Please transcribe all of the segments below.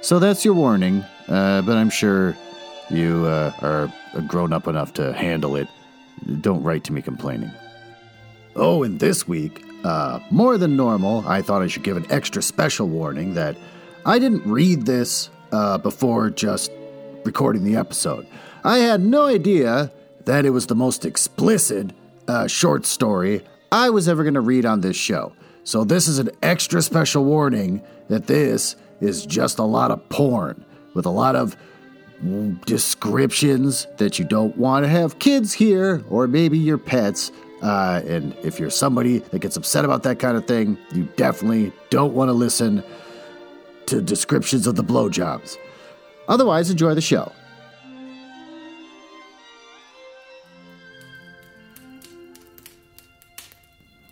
So that's your warning, uh, but I'm sure you uh, are grown up enough to handle it. Don't write to me complaining. Oh, and this week, uh, more than normal, I thought I should give an extra special warning that I didn't read this uh, before just recording the episode. I had no idea that it was the most explicit uh, short story I was ever going to read on this show. So, this is an extra special warning that this is just a lot of porn with a lot of descriptions that you don't want to have kids hear or maybe your pets. Uh, and if you're somebody that gets upset about that kind of thing, you definitely don't want to listen to descriptions of the blowjobs. Otherwise, enjoy the show.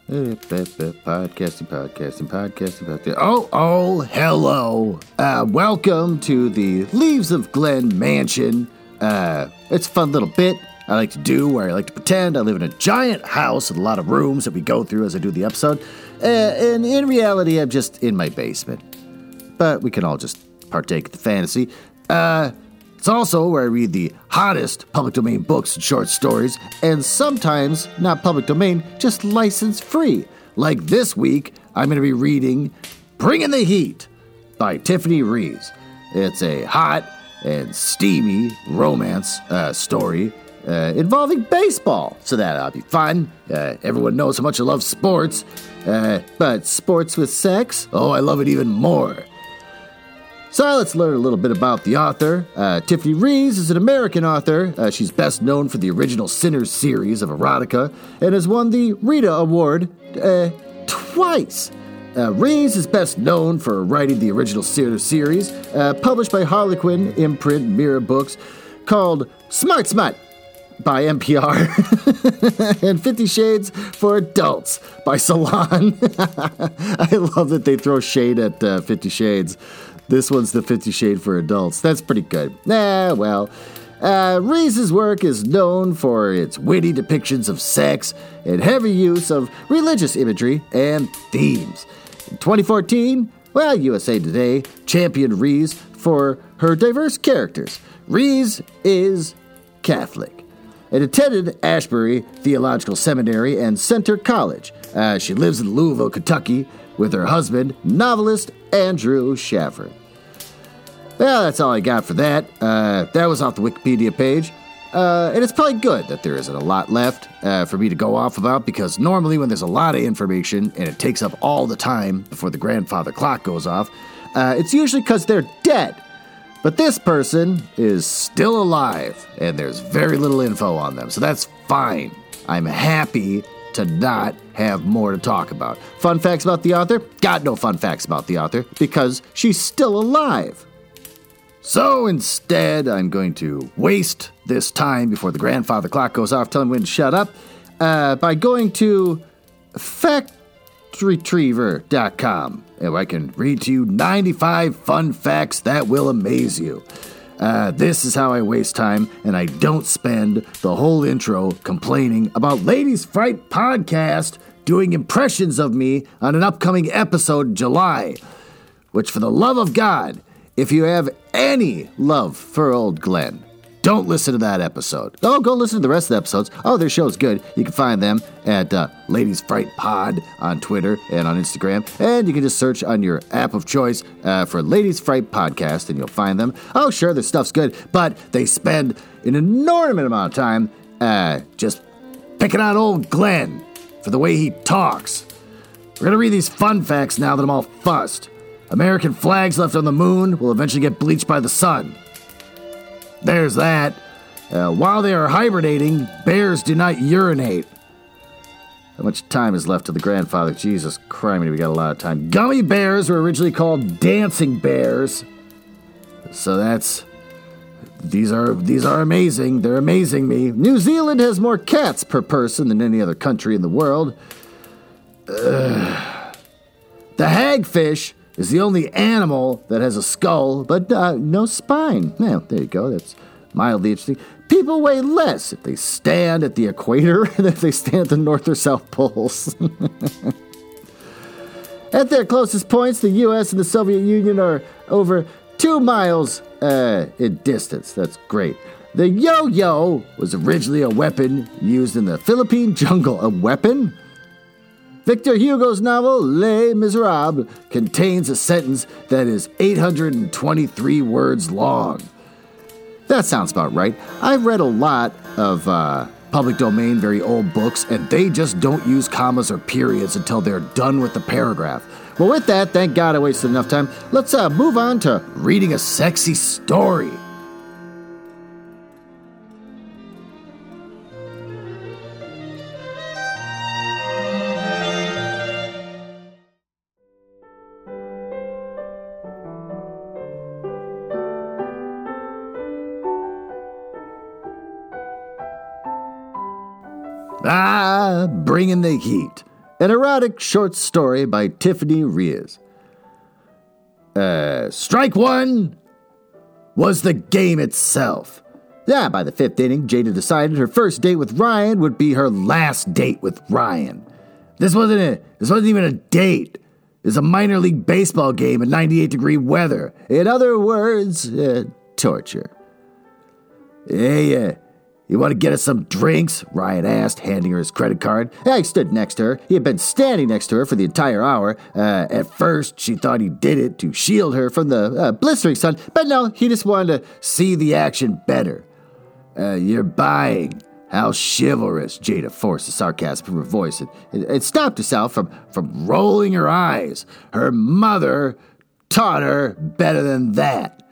Podcasting, podcasting, podcasting, podcasting. Oh, oh, hello. Uh, welcome to the Leaves of Glen Mansion. Uh, it's a fun little bit I like to do where I like to pretend I live in a giant house with a lot of rooms that we go through as I do the episode. Uh, and in reality, I'm just in my basement. But we can all just partake of the fantasy. Uh, it's also where I read the hottest public domain books and short stories, and sometimes not public domain, just license free. Like this week, I'm going to be reading Bringing the Heat by Tiffany Reisz. It's a hot and steamy romance uh, story uh, involving baseball, so that'll be fun. Uh, everyone knows how much I love sports, uh, but sports with sex? Oh, I love it even more. So let's learn a little bit about the author. Uh, Tiffany Reisz is an American author. Uh, she's best known for the original Sinners series of erotica and has won the Rita Award uh, twice. Uh, Reisz is best known for writing the original Sinners series, uh, published by Harlequin imprint Mira Books, called Smart Smut by NPR and Fifty Shades for Adults by Salon. I love that they throw shade at uh, Fifty Shades. This one's the Fifty Shade for adults. That's pretty good. Nah, well. Uh, Reisz's work is known for its witty depictions of sex and heavy use of religious imagery and themes. In 2014, well, USA Today championed Reisz for her diverse characters. Reisz is Catholic and attended Asbury Theological Seminary and Centre College. Uh, she lives in Louisville, Kentucky, with her husband, novelist Andrew Shaffer. Well, that's all I got for that. Uh, that was off the Wikipedia page. Uh, and it's probably good that there isn't a lot left uh, for me to go off about because normally, when there's a lot of information and it takes up all the time before the grandfather clock goes off, uh, it's usually because they're dead. But this person is still alive and there's very little info on them, so that's fine. I'm happy to not have more to talk about. Fun facts about the author? Got no fun facts about the author because she's still alive. So instead, I'm going to waste this time before the grandfather clock goes off, telling when to shut up, uh, by going to factretriever.com. And I can read to you 95 fun facts that will amaze you. Uh, this is how I waste time, and I don't spend the whole intro complaining about Ladies Fright Podcast doing impressions of me on an upcoming episode in July. Which, for the love of God, if you have any love for Old Glen, don't listen to that episode. Oh, go listen to the rest of the episodes. Oh, their show's good. You can find them at uh, Ladies Fright Pod on Twitter and on Instagram. And you can just search on your app of choice uh, for Ladies Fright Podcast and you'll find them. Oh, sure, their stuff's good, but they spend an enormous amount of time uh, just picking on old Glen for the way he talks. We're going to read these fun facts now that I'm all fussed. American flags left on the moon will eventually get bleached by the sun. There's that. Uh, while they are hibernating, bears do not urinate. How much time is left to the grandfather? Jesus Christ, we got a lot of time. Gummy bears were originally called dancing bears. so that's these are these are amazing. They're amazing me. New Zealand has more cats per person than any other country in the world. Ugh. The hagfish is the only animal that has a skull but uh, no spine. Well, there you go. That's mildly interesting. People weigh less if they stand at the equator than if they stand at the North or South poles. at their closest points, the U.S. and the Soviet Union are over two miles uh, in distance. That's great. The yo yo was originally a weapon used in the Philippine jungle. A weapon? Victor Hugo's novel Les Miserables contains a sentence that is 823 words long. That sounds about right. I've read a lot of uh, public domain, very old books, and they just don't use commas or periods until they're done with the paragraph. Well, with that, thank God I wasted enough time. Let's uh, move on to reading a sexy story. Bringing the heat. An erotic short story by Tiffany Reyes. Uh, strike one was the game itself. Yeah, by the fifth inning, Jada decided her first date with Ryan would be her last date with Ryan. This wasn't a, this wasn't even a date. It was a minor league baseball game in 98 degree weather. In other words, uh, torture. Hey, uh, you want to get us some drinks? Ryan asked, handing her his credit card. I stood next to her. He had been standing next to her for the entire hour. Uh, at first, she thought he did it to shield her from the uh, blistering sun, but no, he just wanted to see the action better. Uh, you're buying. How chivalrous, Jada forced the sarcasm from her voice and, and stopped herself from, from rolling her eyes. Her mother taught her better than that.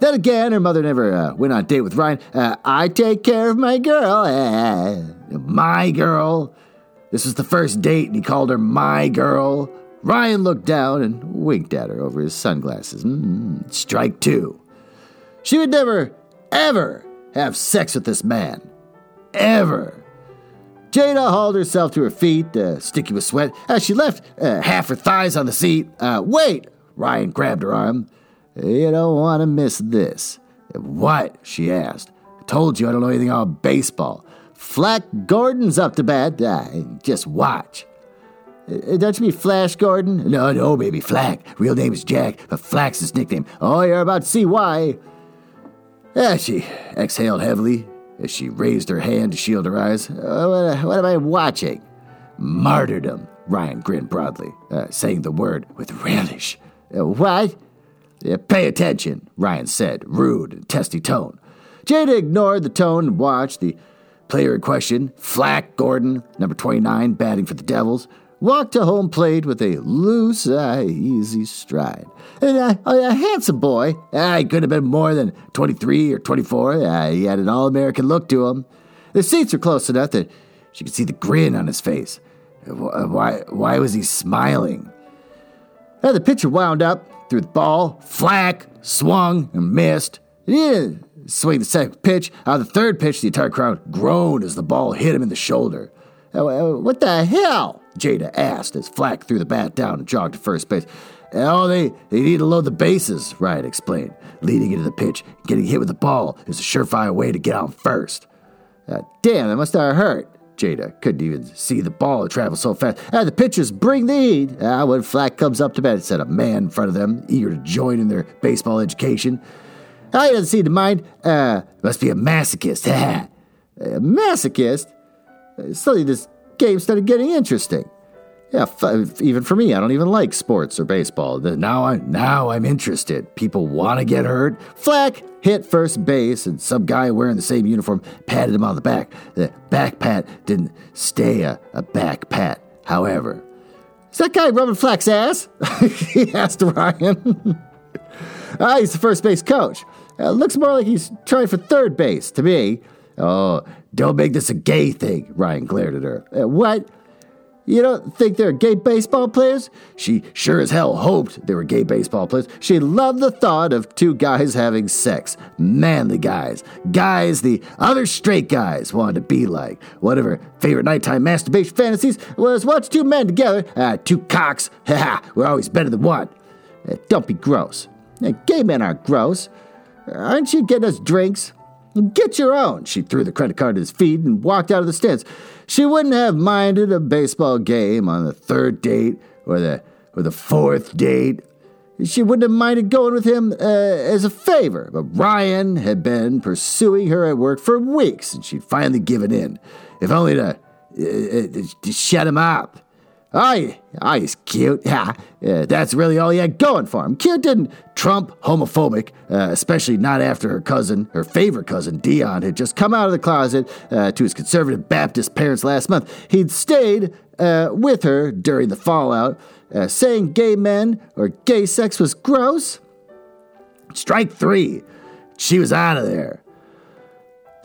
Then again, her mother never uh, went on a date with Ryan. Uh, I take care of my girl. Uh, my girl. This was the first date, and he called her my girl. Ryan looked down and winked at her over his sunglasses. Mm, strike two. She would never, ever have sex with this man. Ever. Jada hauled herself to her feet, uh, sticky with sweat, as she left uh, half her thighs on the seat. Uh, wait! Ryan grabbed her arm. You don't want to miss this. What? she asked. I told you I don't know anything about baseball. Flack Gordon's up to bat. Ah, just watch. Uh, don't you mean Flash Gordon? No, no, baby, Flack. Real name is Jack, but Flack's his nickname. Oh, you're about to see why. Ah, she exhaled heavily as she raised her hand to shield her eyes. Uh, what, what, am I watching? Martyrdom, Ryan grinned broadly, uh, saying the word with relish. Uh, what? Yeah, pay attention, Ryan said, rude and testy tone. Jada ignored the tone and watched the player in question, Flack Gordon, number 29, batting for the Devils, walk to home plate with a loose, uh, easy stride. And, uh, a handsome boy. Uh, he could have been more than 23 or 24. Uh, he had an all American look to him. The seats were close enough that she could see the grin on his face. Why, why was he smiling? Uh, the pitcher wound up, threw the ball, flack, swung, and missed. Didn't swing the second pitch. On the third pitch, the entire crowd groaned as the ball hit him in the shoulder. Uh, uh, what the hell? Jada asked as Flack threw the bat down and jogged to first base. Oh, they, they need to load the bases, Ryan explained. Leading into the pitch, getting hit with the ball is a surefire way to get on first. Uh, damn, that must have hurt. Jada couldn't even see the ball travel so fast. And the pitchers bring the heat. Ah, when Flack comes up to bat, it's a man in front of them, eager to join in their baseball education. Ah, he doesn't seem to mind. Uh, must be a masochist. a masochist? Suddenly this game started getting interesting. Yeah, f- even for me, I don't even like sports or baseball. Now I'm now I'm interested. People want to get hurt. Flack hit first base, and some guy wearing the same uniform patted him on the back. The back pat didn't stay a, a back pat. However, is that guy rubbing Flack's ass? he asked Ryan. ah, he's the first base coach. Uh, looks more like he's trying for third base to me. Oh, don't make this a gay thing. Ryan glared at her. Uh, what? You don't think they're gay baseball players? She sure as hell hoped they were gay baseball players. She loved the thought of two guys having sex. Manly guys. Guys the other straight guys wanted to be like. One of her favorite nighttime masturbation fantasies was watch two men together. Uh, two cocks. Ha ha, we're always better than one. Uh, don't be gross. Uh, gay men aren't gross. Aren't you getting us drinks? Get your own. She threw the credit card at his feet and walked out of the stands. She wouldn't have minded a baseball game on the third date or the or the fourth date. She wouldn't have minded going with him uh, as a favor, but Ryan had been pursuing her at work for weeks, and she'd finally given in, if only to, uh, uh to shut him up. Oh, oh, he's cute. Yeah, yeah, that's really all he had going for him. Cute didn't trump homophobic, uh, especially not after her cousin, her favorite cousin, Dion, had just come out of the closet uh, to his conservative Baptist parents last month. He'd stayed uh, with her during the fallout, uh, saying gay men or gay sex was gross. Strike three. She was out of there.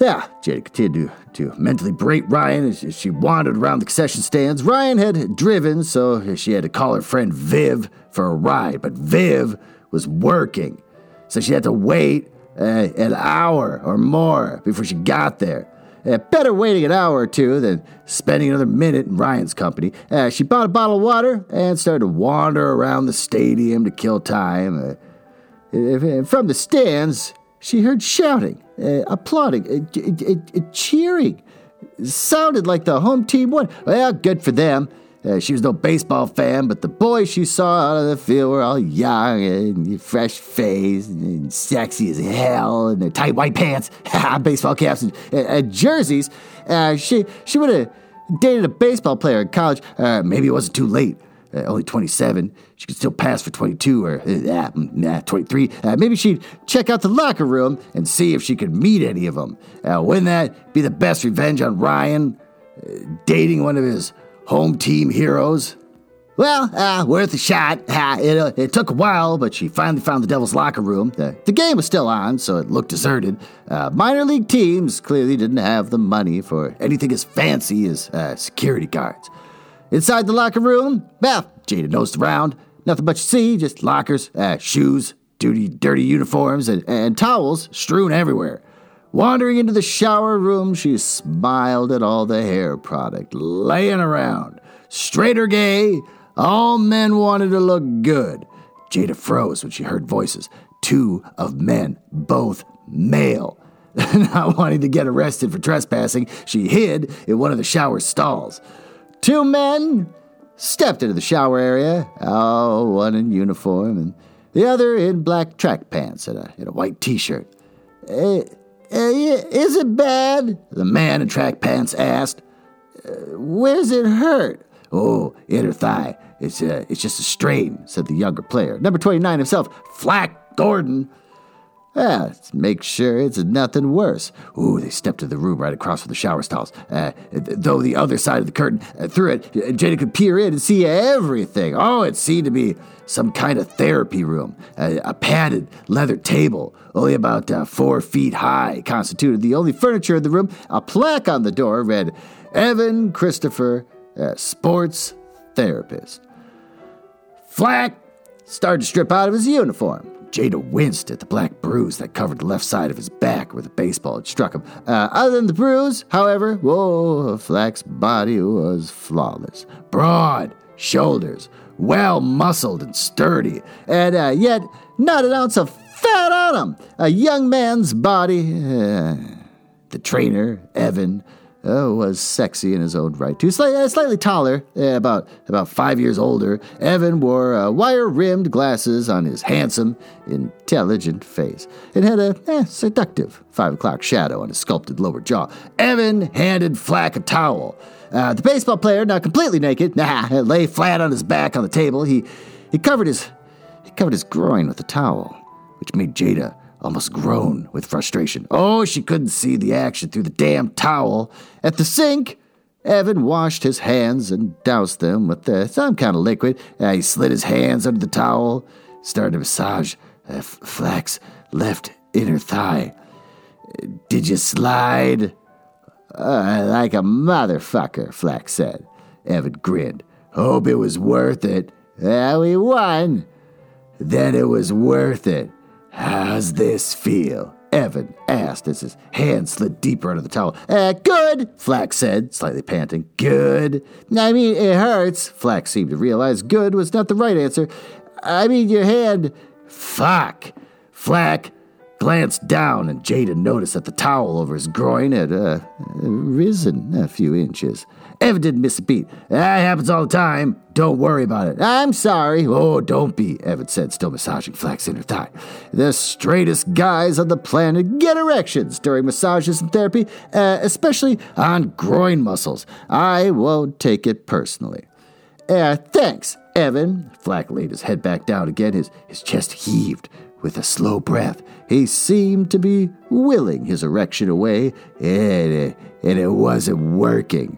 Yeah, Jada continued to, to mentally berate Ryan as she wandered around the concession stands. Ryan had driven, so she had to call her friend Viv for a ride, but Viv was working, so she had to wait uh, an hour or more before she got there. Uh, better waiting an hour or two than spending another minute in Ryan's company. Uh, she bought a bottle of water and started to wander around the stadium to kill time. Uh, from the stands, she heard shouting, uh, applauding, uh, uh, cheering. Sounded like the home team won. Well, good for them. Uh, she was no baseball fan, but the boys she saw out of the field were all young and fresh faced and sexy as hell, and their tight white pants, baseball caps, and, and jerseys. Uh, she she would have dated a baseball player in college. Uh, maybe it wasn't too late uh, only 27. She could still pass for 22 or uh, nah, 23. Uh, maybe she'd check out the locker room and see if she could meet any of them. Uh, wouldn't that be the best revenge on Ryan? Uh, dating one of his home team heroes? Well, uh, worth a shot. Uh, it, it, took a while, but she finally found the Devil's locker room. The, the game was still on, so it looked deserted. Minor league teams clearly didn't have the money for anything as fancy as security guards. Inside the locker room, well, Jada nosed around. Nothing but you see, just lockers, uh, shoes, dirty, dirty uniforms, and, and towels strewn everywhere. Wandering into the shower room, she smiled at all the hair product laying around. Straight or gay, all men wanted to look good. Jada froze when she heard voices. Two of men, both male. Not wanting to get arrested for trespassing, she hid in one of the shower stalls. Two men stepped into the shower area, oh, one in uniform and the other in black track pants and a, and a white t shirt. Uh, uh, is it bad? The man in track pants asked. Uh, where's it hurt? Oh, inner thigh. It's, uh, it's just a strain, said the younger player. Number 29 himself, Flack Gordon, Ah, make sure it's nothing worse. Ooh, they stepped to the room right across from the shower stalls. Uh, though the other side of the curtain, uh, through it, Jada could peer in and see everything. Oh, it seemed to be some kind of therapy room. Uh, a padded leather table, only about uh, four feet high, constituted the only furniture in the room. A plaque on the door read, Evan Christopher, uh, sports therapist. Flack started to strip out of his uniform. Jada winced at the black bruise that covered the left side of his back where the baseball had struck him. Uh, other than the bruise, however, whoa, Flack's body was flawless. Broad shoulders, well muscled and sturdy, and uh, yet not an ounce of fat on him. A young man's body. Uh, the trainer, Evan, uh, was sexy in his own right too. Uh, slightly taller, uh, about about five years older. Evan wore uh, wire-rimmed glasses on his handsome, intelligent face. It had a eh, seductive five o'clock shadow on his sculpted lower jaw. Evan handed Flack a towel. Uh, the baseball player, now completely naked, nah, lay flat on his back on the table. He he covered his he covered his groin with the towel, which made Jada almost groan with frustration. Oh, she couldn't see the action through the damn towel. At the sink, Evan washed his hands and doused them with uh, some kind of liquid. Uh, he slid his hands under the towel, started to massage uh, Flack's left inner thigh. Did you slide? Uh, like a motherfucker, Flack said. Evan grinned. Hope it was worth it. Yeah, we won. Then it was worth it. How's this feel? Evan asked as his hand slid deeper under the towel. Uh, good, Flack said, slightly panting. Good. I mean, it hurts. Flack seemed to realize good was not the right answer. I mean, your hand. Fuck. Flack glanced down, and Jada noticed that the towel over his groin had uh, risen a few inches. Evan didn't miss a beat. That happens all the time. Don't worry about it. I'm sorry. Oh, don't be, Evan said, still massaging Flack's inner thigh. The straightest guys on the planet get erections during massages and therapy, uh, especially on groin muscles. I won't take it personally. Uh, thanks, Evan. Flack laid his head back down again. His, his chest heaved with a slow breath. He seemed to be willing his erection away, and, and it wasn't working.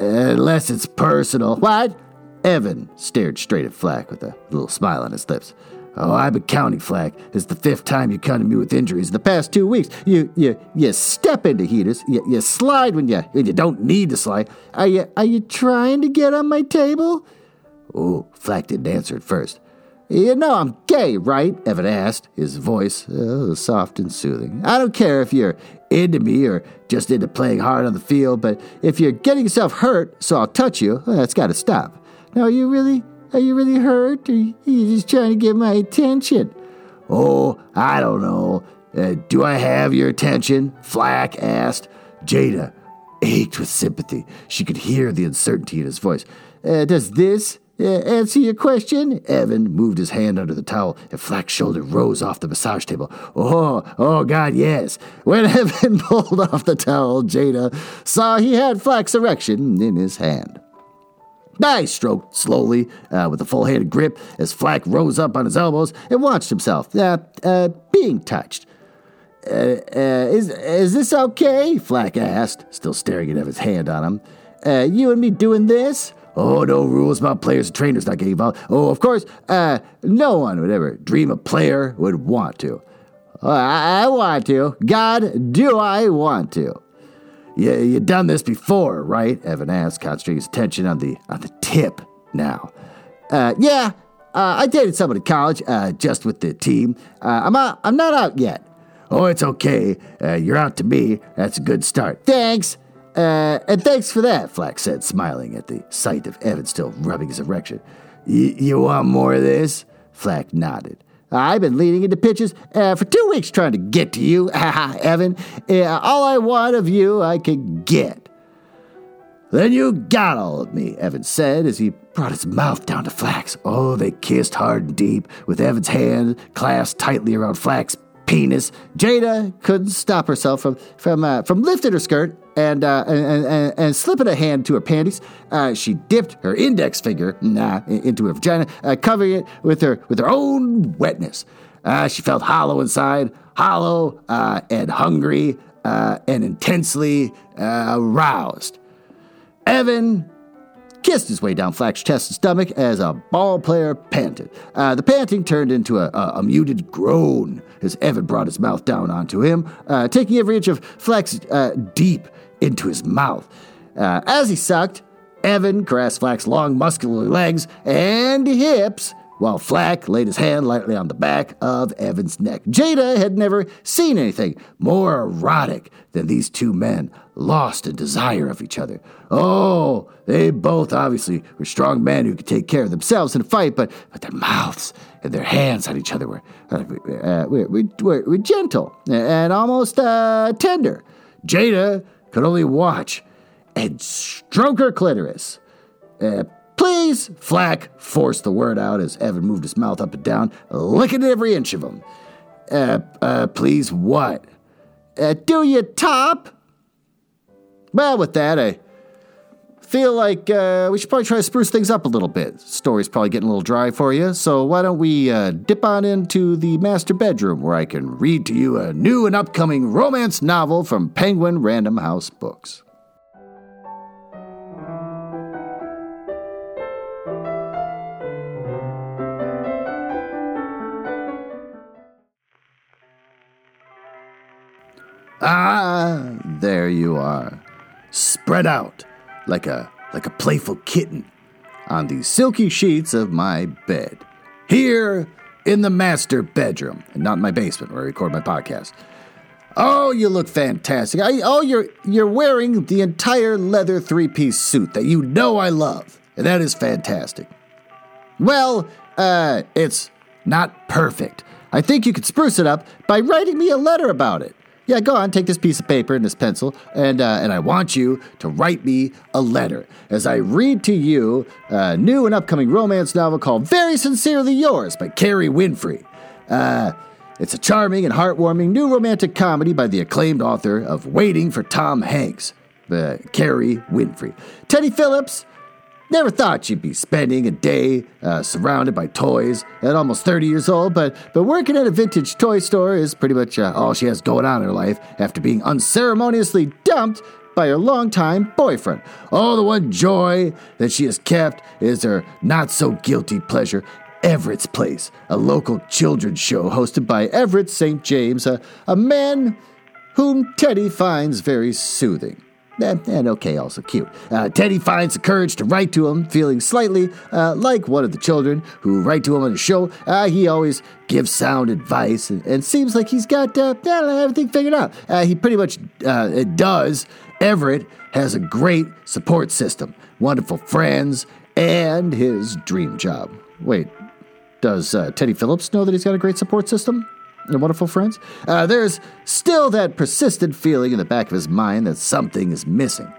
Uh, unless it's personal. What? Evan stared straight at Flack with a little smile on his lips. Oh, I've been counting, Flack. It's the fifth time you to me with injuries in the past two weeks. You you you step into heaters. You, you slide when you when you don't need to slide. Are you are you trying to get on my table? Oh, Flack didn't answer at first. You know I'm gay, right? Evan asked, his voice uh, soft and soothing. I don't care if you're into me or just into playing hard on the field, but if you're getting yourself hurt, so I'll touch you, well, that's got to stop. Now, are you really, are you really hurt, or are you just trying to get my attention? Oh, I don't know. Uh, do I have your attention? Flack asked. Jada ached with sympathy. She could hear the uncertainty in his voice. Uh, does this answer your question? Evan moved his hand under the towel, and Flack's shoulder rose off the massage table. Oh, oh, God, yes. When Evan pulled off the towel, Jada saw he had Flack's erection in his hand. I stroked slowly uh, with a full handed grip as Flack rose up on his elbows and watched himself, uh, uh, being touched. Uh, uh, is, is this okay? Flack asked, still staring at Evan's hand on him. Uh, you and me doing this? Oh, no rules about players and trainers not getting involved. Oh, of course, uh, no one would ever dream a player would want to. Uh, I, I want to. God, do I want to? You, you done this before, right? Evan asked, concentrating his attention on the on the tip now. Uh, yeah, uh, I dated someone in college, uh, just with the team. Uh, I'm out, I'm not out yet. Oh, it's okay. Uh, you're out to me. That's a good start. Thanks. Uh, and thanks for that, Flack said, smiling at the sight of Evan still rubbing his erection. You want more of this? Flack nodded. I've been leading into pitches uh, for two weeks trying to get to you, Evan. Uh, all I want of you, I can get. Then you got all of me, Evan said as he brought his mouth down to Flack's. Oh, they kissed hard and deep, with Evan's hand clasped tightly around Flack's penis. Jada couldn't stop herself from from uh, from lifting her skirt and, uh, and, and, and slipping a hand to her panties. Uh, she dipped her index finger nah, into her vagina, uh, covering it with her with her own wetness. Uh, she felt hollow inside, hollow uh, and hungry and intensely aroused. Evan kissed his way down Flack's chest and stomach as a ball player panted. Uh, the panting turned into a, a, a, muted groan as Evan brought his mouth down onto him, uh, taking every inch of Flack's uh, deep into his mouth. Uh, as he sucked, Evan caressed Flack's long, muscular legs and hips while Flack laid his hand lightly on the back of Evan's neck. Jada had never seen anything more erotic than these two men, lost in desire of each other. Oh, they both obviously were strong men who could take care of themselves in a fight, but, but their mouths and their hands on each other were, uh, were, were, were, gentle and almost uh, tender. Jada could only watch and stroke her clitoris. Uh, Please, Flack forced the word out as Evan moved his mouth up and down, licking every inch of him. Uh, uh, please what? Uh, do you top? Well, with that, I feel like uh, we should probably try to spruce things up a little bit. Story's probably getting a little dry for you, so why don't we uh, dip on into the master bedroom where I can read to you a new and upcoming romance novel from Penguin Random House Books. Ah, there you are, spread out like a like a playful kitten on the silky sheets of my bed. Here in the master bedroom, and not in my basement where I record my podcast. Oh, you look fantastic. I, oh, you're you're wearing the entire leather three-piece suit that you know I love. And that is fantastic. Well, uh, it's not perfect. I think you could spruce it up by writing me a letter about it. Yeah, go on, take this piece of paper and this pencil, and uh, and I want you to write me a letter as I read to you a new and upcoming romance novel called "Very Sincerely Yours" by Kerry Winfrey. Uh, it's a charming and heartwarming new romantic comedy by the acclaimed author of Waiting for Tom Hanks, uh, Kerry Winfrey. Teddy Phillips Never thought she'd be spending a day uh, surrounded by toys at almost 30 years old, but, but working at a vintage toy store is pretty much uh, all she has going on in her life after being unceremoniously dumped by her longtime boyfriend. Oh, the one joy that she has kept is her not so guilty pleasure. Everett's Place, a local children's show hosted by Everett St. James, a, a man whom Teddy finds very soothing and, and okay, also cute. Uh, Teddy finds the courage to write to him, feeling slightly uh, like one of the children who write to him on the show. Uh, he always gives sound advice and, and seems like he's got uh, everything figured out. Uh, he pretty much uh, does. Everett has a great support system, wonderful friends, and his dream job. Wait, does Teddy Phillips know that he's got a great support system? And wonderful friends, uh, there's still that persistent feeling in the back of his mind that something is missing.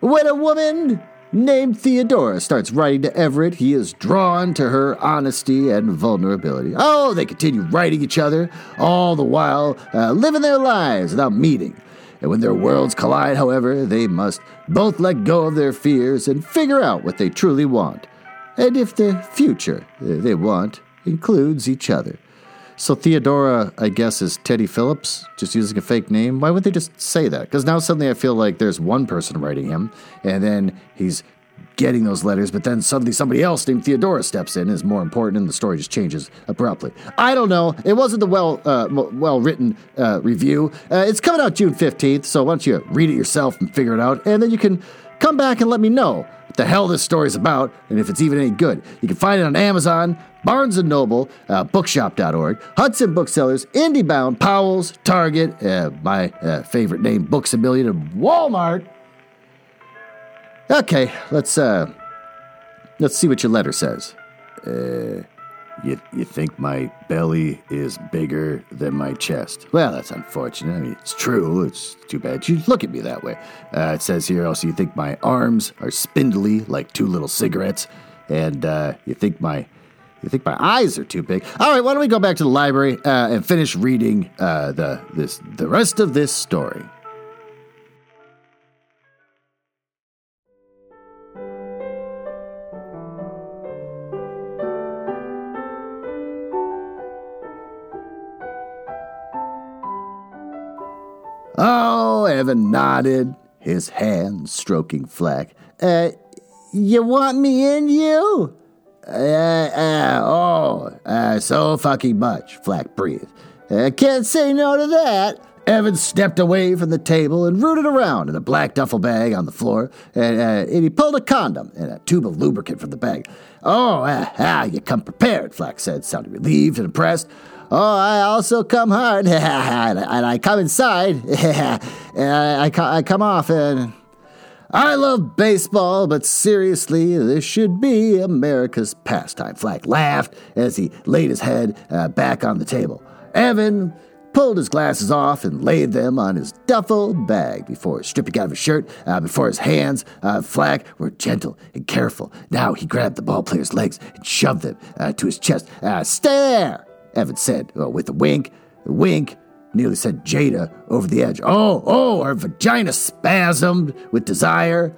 When a woman named Theodora starts writing to Everett, he is drawn to her honesty and vulnerability. Oh, they continue writing each other, all the while uh, living their lives without meeting. And when their worlds collide, however, they must both let go of their fears and figure out what they truly want. And if the future they want includes each other. So Theodora, I guess, is Teddy Phillips, just using a fake name. Why would they just say that? Because now suddenly I feel like there's one person writing him, and then he's getting those letters, but then suddenly somebody else named Theodora steps in, is more important, and the story just changes abruptly. I don't know. It wasn't the well uh, well written uh, review. Uh, it's coming out June fifteenth, so why don't you read it yourself and figure it out, and then you can come back and let me know what the hell this story's about and if it's even any good. You can find it on Amazon, Barnes & Noble, uh, Bookshop.org, Hudson Booksellers, IndieBound, Powell's, Target, uh, my uh, favorite name, Books A Million, and Walmart. Okay, let's uh, let's see what your letter says. Uh, you, you think my belly is bigger than my chest? Well, that's unfortunate. I mean, it's true. It's too bad you look at me that way. Uh, it says here also, you think my arms are spindly like two little cigarettes, and uh, you think my you think my eyes are too big? All right, why don't we go back to the library uh, and finish reading uh, the this the rest of this story? Oh, Evan nodded, his hand stroking Flack. Uh, you want me in you? Uh, uh, oh, uh, so fucking much, Flack breathed. I can't say no to that. Evans stepped away from the table and rooted around in a black duffel bag on the floor, and, uh, and he pulled a condom and a tube of lubricant from the bag. Oh, uh, ah, you come prepared, Flack said, sounding relieved and impressed. Oh, I also come hard, and I come inside, and I, I, I come off, and I love baseball, but seriously, this should be America's pastime. Flack laughed as he laid his head uh, back on the table. Evan pulled his glasses off and laid them on his duffel bag before stripping out of his shirt. Uh, before his hands, uh, Flack were gentle and careful. Now he grabbed the ball player's legs and shoved them uh, to his chest. Uh, stay there, Evan said uh, with a wink. A wink nearly sent Jada over the edge. Oh, oh, her vagina spasmed with desire.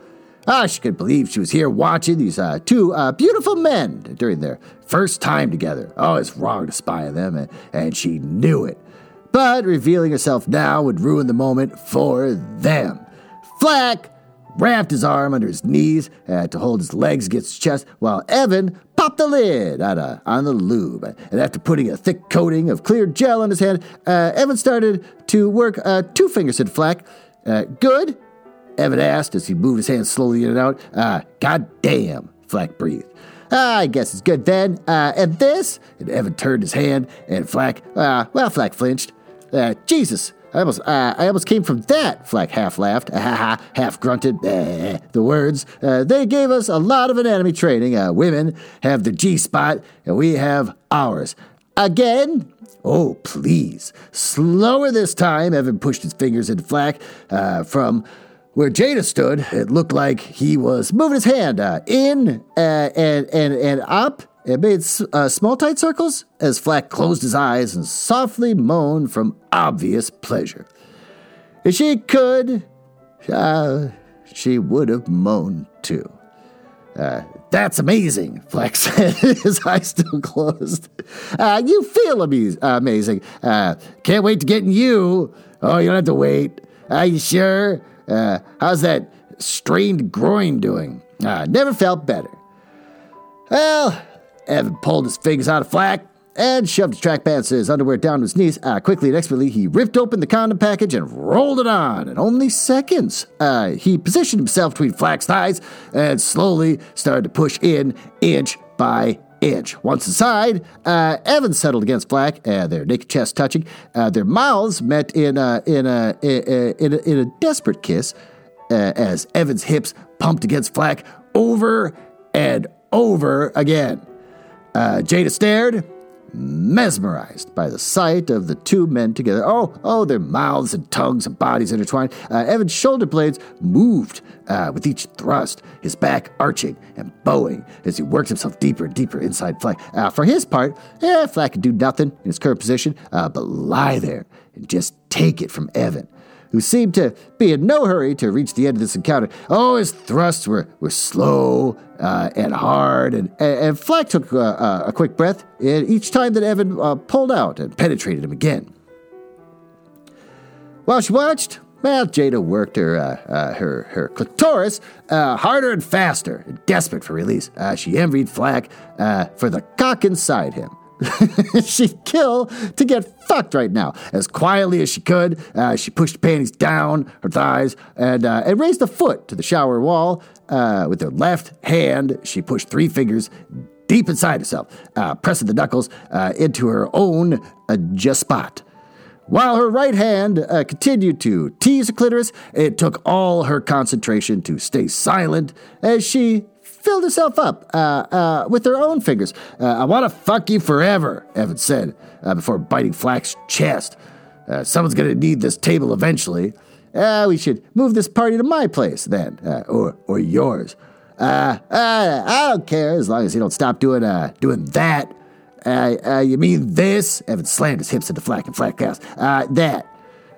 Ah, she couldn't believe she was here watching these uh, two uh, beautiful men during their first time together. Oh, it's wrong to spy on them, and, and she knew it. But revealing herself now would ruin the moment for them. Flack wrapped his arm under his knees uh, to hold his legs against his chest, while Evan popped the lid on, a, on the lube. And after putting a thick coating of clear gel on his hand, uh, Evan started to work uh, two fingers in Flack. Uh, good. Evan asked as he moved his hand slowly in and out. Uh, God damn, Flack breathed. Ah, I guess it's good then. Uh, and this? And Evan turned his hand, and Flack, uh, well, Flack flinched. Uh, Jesus, I almost, uh, I almost came from that, Flack half laughed, half grunted. the words. Uh, they gave us a lot of anatomy training. Uh, women have the G spot, and we have ours. Again? Oh, please. Slower this time. Evan pushed his fingers into Flack uh, from where Jada stood, it looked like he was moving his hand uh, in uh, and, and, and up. It made uh, small, tight circles as Flack closed his eyes and softly moaned from obvious pleasure. If she could, uh, she would have moaned too. Uh, that's amazing, Flack said, his eyes still closed. Uh, you feel amaz- amazing. Uh, can't wait to get in you. Oh, you don't have to wait. Are you sure? Uh, how's that strained groin doing? Uh, never felt better. Well, Evan pulled his fingers out of Flack and shoved his track pants and his underwear down to his knees. Uh, quickly and expertly, he ripped open the condom package and rolled it on in only seconds. Uh, he positioned himself between Flack's thighs and slowly started to push in inch by inch. Once inside, uh, Evan settled against Flack, uh, their naked chests touching. Their mouths met in a, in a, in a, in a desperate kiss as Evan's hips pumped against Flack over and over again. Uh, Jada stared, mesmerized by the sight of the two men together. Oh, oh, their mouths and tongues and bodies intertwined. Uh, Evan's shoulder blades moved uh, with each thrust, his back arching and bowing as he worked himself deeper and deeper inside Flack. Uh, for his part, yeah, Flack could do nothing in his current position uh, but lie there and just take it from Evan who seemed to be in no hurry to reach the end of this encounter. Oh, his thrusts were, were slow uh, and hard, and, and Flack took uh, uh, a quick breath each time that Evan uh, pulled out and penetrated him again. While she watched, well, Jada worked her uh, her her clitoris harder and faster, desperate for release. She envied Flack for the cock inside him. She'd kill to get fucked right now. As quietly as she could, uh, she pushed panties down her thighs and, uh, and raised a foot to the shower wall. Uh, with her left hand, she pushed three fingers deep inside herself, uh, pressing the knuckles uh, into her own just spot. While her right hand uh, continued to tease her clitoris, it took all her concentration to stay silent as she filled herself up uh, uh, with her own fingers. Uh, I want to fuck you forever, Evan said uh, before biting Flack's chest. Uh, someone's going to need this table eventually. We should move this party to my place then, or, or yours. I don't care as long as you don't stop doing, doing that. you mean this? Evan slammed his hips into Flack and Flack asked, that.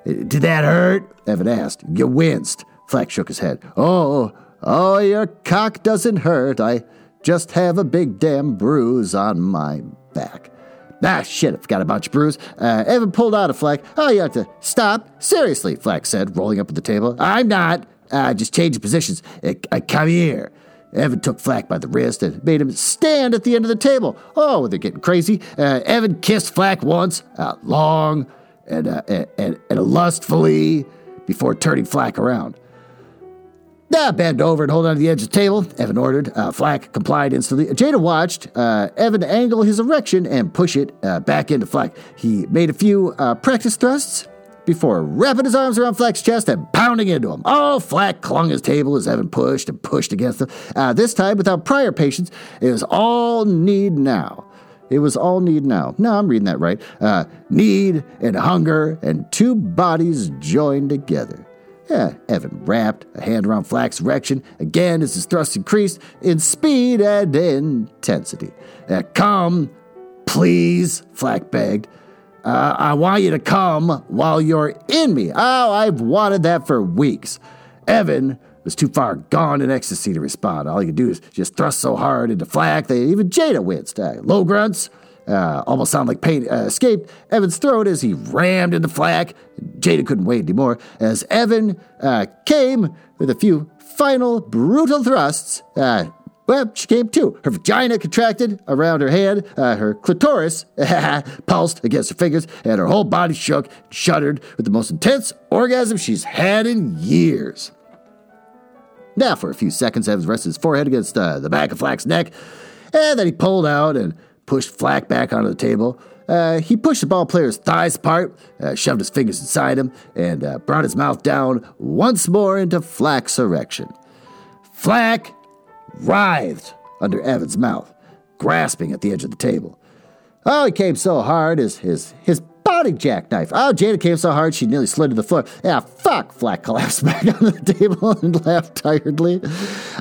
Did that hurt? Evan asked. You winced. Flack shook his head. Oh, Oh, your cock doesn't hurt. I just have a big damn bruise on my back. Ah, shit, I forgot about your bruise. Uh, Evan pulled out a Flack. Oh, you have to stop. Seriously, Flack said, rolling up at the table. I'm not. Uh, just changing positions. Uh, uh, come here. Evan took Flack by the wrist and made him stand at the end of the table. Oh, they're getting crazy. Uh, Evan kissed Flack once, uh, long and, uh, and, and lustfully, before turning Flack around. Ah, bend over and hold on to the edge of the table, Evan ordered. Uh, Flack complied instantly. Jada watched uh, Evan angle his erection and push it uh, back into Flack. He made a few uh, practice thrusts before wrapping his arms around Flack's chest and pounding into him. Oh, Flack clung his table as Evan pushed and pushed against him. Uh, this time, without prior patience, it was all need now. It was all need now. No, I'm reading that right. Uh, need and hunger and two bodies joined together. Yeah, Evan wrapped a hand around Flack's erection again as his thrust increased in speed and intensity. Uh, come, please, Flack begged. Uh, I want you to come while you're in me. Oh, I've wanted that for weeks. Evan was too far gone in ecstasy to respond. All he could do is just thrust so hard into Flack that even Jada winced. Uh, low grunts, uh, almost sound like pain uh, escaped Evan's throat as he rammed into Flack. Jada couldn't wait anymore as Evan uh, came with a few final brutal thrusts. Uh, well, she came too. Her vagina contracted around her hand, uh, her clitoris pulsed against her fingers, and her whole body shook, and shuddered with the most intense orgasm she's had in years. Now, for a few seconds, Evans rested his forehead against uh, the back of Flack's neck, and then he pulled out and pushed Flack back onto the table. Uh, he pushed the ball player's thighs apart, uh, shoved his fingers inside him, and uh, brought his mouth down once more into Flack's erection. Flack writhed under Evan's mouth, grasping at the edge of the table. Oh, he came so hard, his, his, his body jackknife. Oh, Jada came so hard she nearly slid to the floor. Yeah, fuck. Flack collapsed back on the table and laughed tiredly.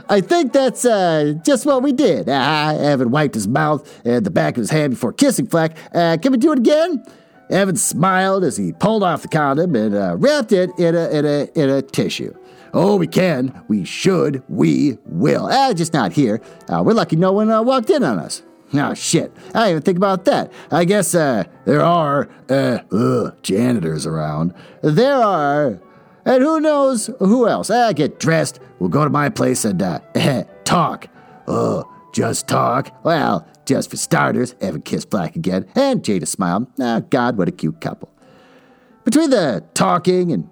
I think that's uh, just what we did. Ah, Evan wiped his mouth and the back of his hand before kissing Flack. Uh, can we do it again? Evan smiled as he pulled off the condom and uh, wrapped it in a, in, a, in a tissue. Oh, we can, we should, we will. Ah, just not here. Uh, we're lucky no one uh, walked in on us. Oh, shit. I didn't even think about that. I guess uh, there are uh, ugh, janitors around. There are. And who knows who else? I get dressed. We'll go to my place and uh, talk. Oh, just talk? Well, just for starters, Evan kissed Flack again, and Jada smiled. Oh, God, what a cute couple. Between the talking and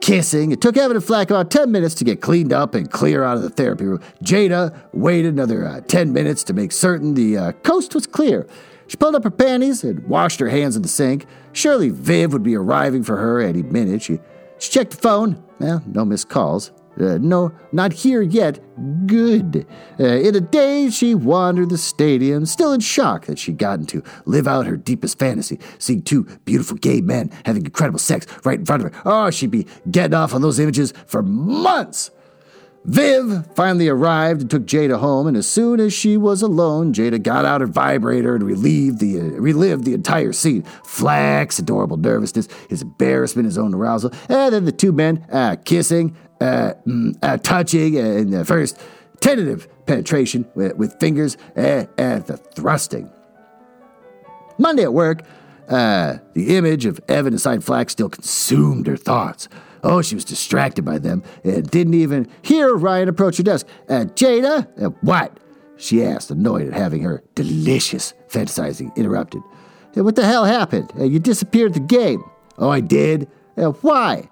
kissing. It took Evan and Flack about 10 minutes to get cleaned up and clear out of the therapy room. Jada waited another uh, 10 minutes to make certain the uh, coast was clear. She pulled up her panties and washed her hands in the sink. Surely Viv would be arriving for her any minute. She, she checked the phone. Well, no missed calls. Uh, no, not here yet. Good. Uh, in a daze, she wandered the stadium, still in shock that she'd gotten to live out her deepest fantasy, seeing two beautiful gay men having incredible sex right in front of her. Oh, she'd be getting off on those images for months. Viv finally arrived and took Jada home, and as soon as she was alone, Jada got out her vibrator and relived the, uh, relived the entire scene. Flack's adorable nervousness, his embarrassment, his own arousal, and then the two men uh, kissing, uh, mm, uh, touching, and the first tentative penetration with, with fingers uh, and the thrusting. Monday at work, uh, the image of Evan inside Flack still consumed her thoughts. Oh, she was distracted by them and didn't even hear Ryan approach her desk. Uh, Jada? Uh, what? She asked, annoyed at having her delicious fantasizing interrupted. Uh, what the hell happened? Uh, you disappeared the game. Oh, I did? Uh, why?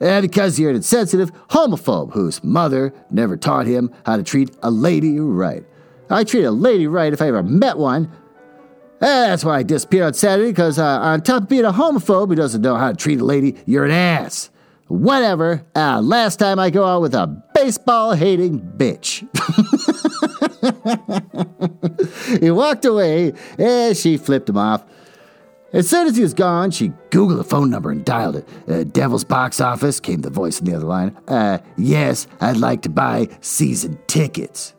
Uh, because you're an insensitive homophobe whose mother never taught him how to treat a lady right. I treat a lady right if I ever met one. That's why I disappeared on Saturday, because uh, on top of being a homophobe who doesn't know how to treat a lady, you're an ass. Whatever. Uh, last time I go out with a baseball hating bitch. he walked away and she flipped him off. As soon as he was gone, she Googled a phone number and dialed it. Uh, Devil's Box Office came the voice on the other line. Uh, yes, I'd like to buy season tickets.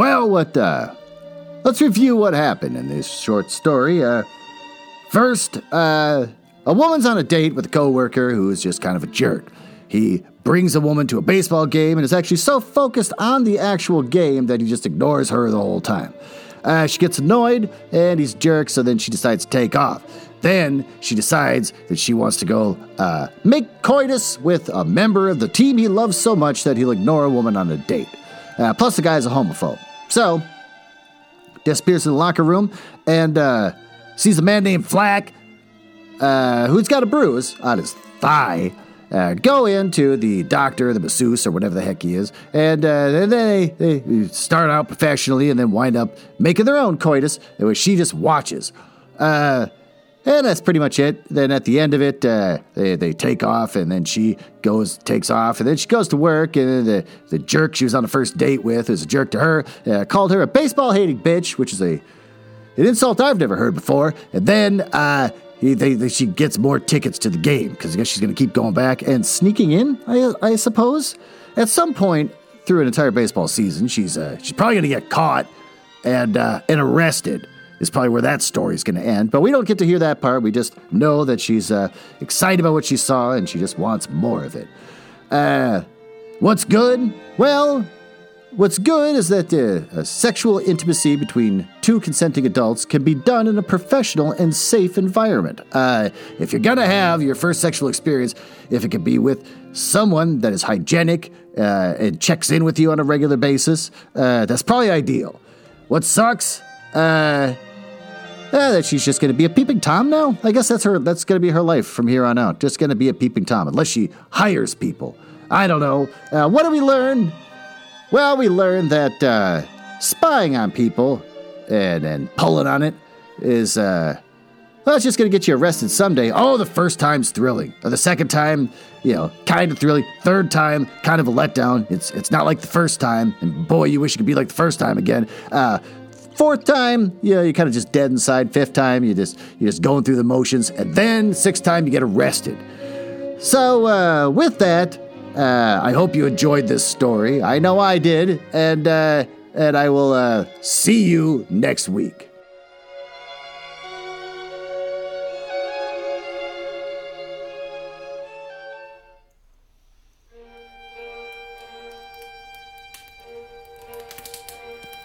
Well, what, uh, let's review what happened in this short story. Uh, first, uh, a woman's on a date with a coworker who is just kind of a jerk. He brings a woman to a baseball game and is actually so focused on the actual game that he just ignores her the whole time. Uh, she gets annoyed and he's jerk, so then she decides to take off. Then she decides that she wants to go uh, make coitus with a member of the team he loves so much that he'll ignore a woman on a date. Uh, plus, the guy is a homophobe. So, disappears in the locker room and uh, sees a man named Flack uh, who's got a bruise on his thigh. Uh, go into the doctor, the masseuse, or whatever the heck he is, and, uh, they, they start out professionally and then wind up making their own coitus, which she just watches. Uh, and that's pretty much it. Then at the end of it, uh, they, they take off, and then she goes, takes off, and then she goes to work. And then the, the jerk she was on the first date with, is a jerk to her, uh, called her a baseball hating bitch, which is a an insult I've never heard before. And then uh, he, they, they, she gets more tickets to the game because I guess she's going to keep going back and sneaking in. I, I suppose at some point through an entire baseball season, she's uh, she's probably going to get caught and uh, and arrested is probably where that story is going to end. But we don't get to hear that part. We just know that she's uh, excited about what she saw and she just wants more of it. Uh, what's good? Well, What's good is that uh, sexual intimacy between two consenting adults can be done in a professional and safe environment. Uh, if you're gonna have your first sexual experience, if it can be with someone that is hygienic uh, and checks in with you on a regular basis, uh, that's probably ideal. What sucks? Uh, uh, that she's just going to be a peeping tom now. I guess that's her. That's going to be her life from here on out. Just going to be a peeping tom, unless she hires people. I don't know. Uh, what do we learn? Well, we learned that uh, spying on people and, and pulling on it is, uh, well, it's just going to get you arrested someday. Oh, the first time's thrilling. Or the second time, you know, kind of thrilling. Third time, kind of a letdown. It's, it's not like the first time. And boy, you wish it could be like the first time again. Uh, fourth time, you know, you're kind of just dead inside. Fifth time, you just you're just going through the motions, and then sixth time, you get arrested. So uh, with that, uh, I hope you enjoyed this story. I know I did, and uh, and I will uh, see you next week.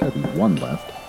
Be one left.